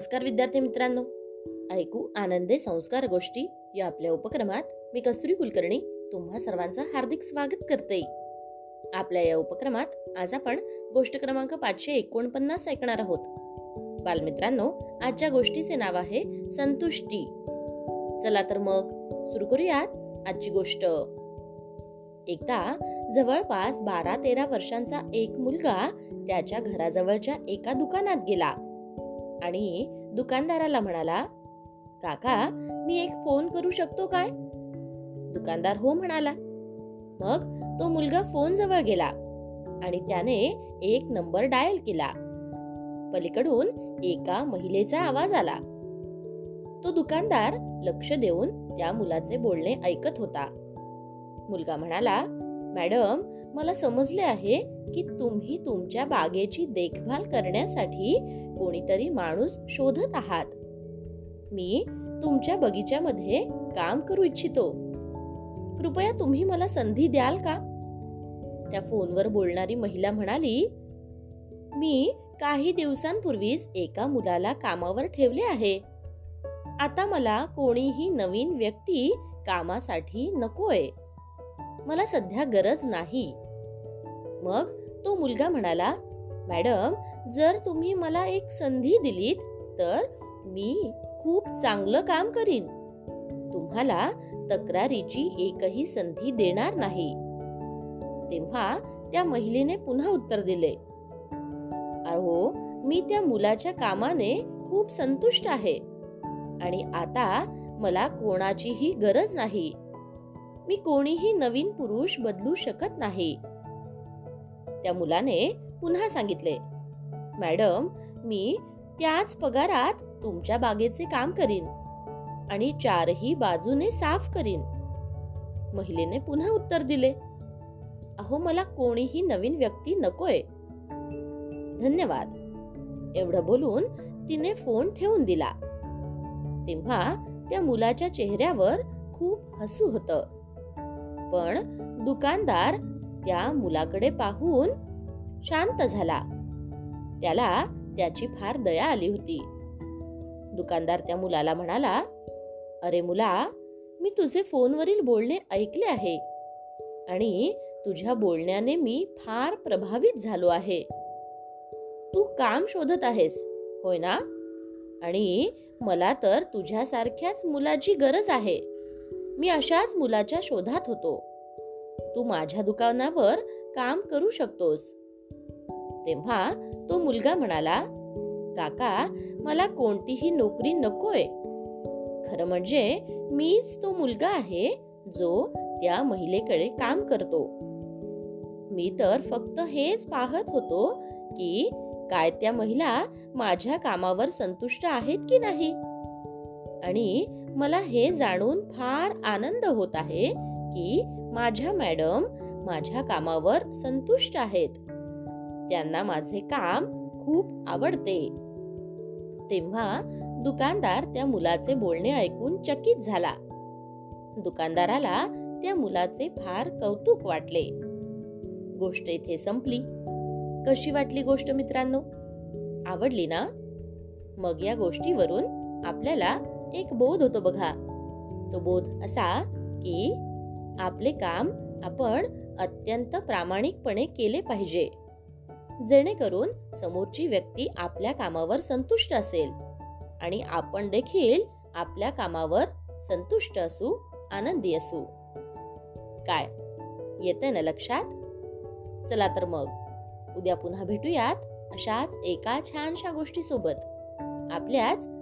नमस्कार विद्यार्थी मित्रांनो. ऐकू आनंदे संस्कार गोष्टी या आपल्या उपक्रमात मी कस्तुरी कुलकर्णी तुम्हा सर्वांचं हार्दिक स्वागत करते. आपल्या या उपक्रमात आज आपण गोष्ट क्रमांक पाचशे एकोणपन्नास ऐकणार आहोत. बालमित्रांनो आजच्या गोष्टीचे नाव आहे संतुष्टी. चला तर मग सुरू करूयात आजची गोष्ट. एकदा जवळपास बारा तेरा वर्षांचा एक मुलगा त्याच्या घराजवळच्या एका दुकानात गेला. आणि दुकानदाराला म्हणाला काका मी एक फोन करू शकतो काय? दुकानदार हो म्हणाला. मग तो मुलगा फोन जवळ गेला आणि त्याने एक नंबर डायल केला. पलीकडून एका महिलेचा आवाज आला. तो दुकानदार लक्ष देऊन त्या मुलाचे बोलणे ऐकत होता. मुलगा म्हणाला मॅडम मला समजले आहे की तुम्ही तुमच्या बागेची देखभाल करण्यासाठी कोणीतरी माणूस शोधत आहात. मी तुमच्या बगीच्यामध्ये काम करू इच्छितो. कृपया तुम्ही मला संधी द्याल का? त्या फोनवर बोलणारी महिला म्हणाली मी काही दिवसांपूर्वीच एका मुलाला कामावर ठेवले आहे. आता मला कोणीही नवीन व्यक्ती कामासाठी नकोय. मला सध्या गरज नाही. मग तो मुलगा म्हणाला मॅडम जर तुम्ही मला एक संधी दिलीत तर मी खूप चांगलं काम करीन. तुम्हाला तक्रारीची एकही संधी देणार नाही. तेव्हा त्या महिलेने पुन्हा उत्तर दिले अहो मी त्या मुलाच्या कामाने खूप संतुष्ट आहे आणि आता मला कोणाचीही गरज नाही. मी कोणीही नवीन पुरुष बदलू शकत नाही. त्या मुलाने पुन्हा सांगितले मॅडम मी त्याच पगारात तुमच्या बागेचे काम करीन आणि चारही बाजूने साफ करीन. महिलेने पुन्हा उत्तर दिले अहो मला कोणीही नवीन व्यक्ती नकोय. धन्यवाद. एवढं बोलून तिने फोन ठेवून दिला. तेव्हा त्या मुलाच्या चेहऱ्यावर खूप हसू होतं. पण दुकानदार त्या मुलाकडे पाहून शांत झाला. त्याला त्याची फार दया आली होती. दुकानदार त्या मुलाला म्हणाला अरे मुला मी तुझे फोनवरील बोलणे ऐकले आहे आणि तुझ्या बोलण्याने मी फार प्रभावित झालो आहे. तू काम शोधत आहेस होय ना? आणि मला तर तुझ्यासारख्याच मुलाची गरज आहे. मी अशाच मुलाच्या शोधात होतो. तू माझ्या दुकानावर काम करू शकतोस. तेव्हा तो मुलगा म्हणाला काका मला कोणतीही नोकरी नकोय. खरं म्हणजे मीच तो मुलगा आहे जो त्या महिलेकडे काम करतो. मी तर फक्त हेच पाहत होतो की काय त्या महिला माझ्या कामावर संतुष्ट आहेत की नाही. आणि मला हे जाणून फार आनंद होत आहे की माझ्या मॅडम माझ्या कामावर संतुष्ट आहेत. त्यांना माझे काम खूप आवडते. तेव्हा दुकानदार त्या मुलाचे बोलणे ऐकून चकित झाला. दुकानदाराला त्या मुलाचे फार कौतुक वाटले. गोष्ट इथे संपली. कशी वाटली गोष्ट मित्रांनो? आवडली ना? मग या गोष्टीवरून आपल्याला एक बोध होतो बघा. तो बोध असा की आपले काम आपण अत्यंत प्रामाणिकपणे केले पाहिजे. जेणेकरून समोरची व्यक्ती आपल्या कामावर संतुष्ट असेल आणि आपण देखील आपल्या कामावर संतुष्ट असू आनंदी असू. काय? येते ना लक्षात? चला तर मग. उद्या पुन्हा भेटूयात अशाच एका छानशा गोष्टी सोबत आपल्याच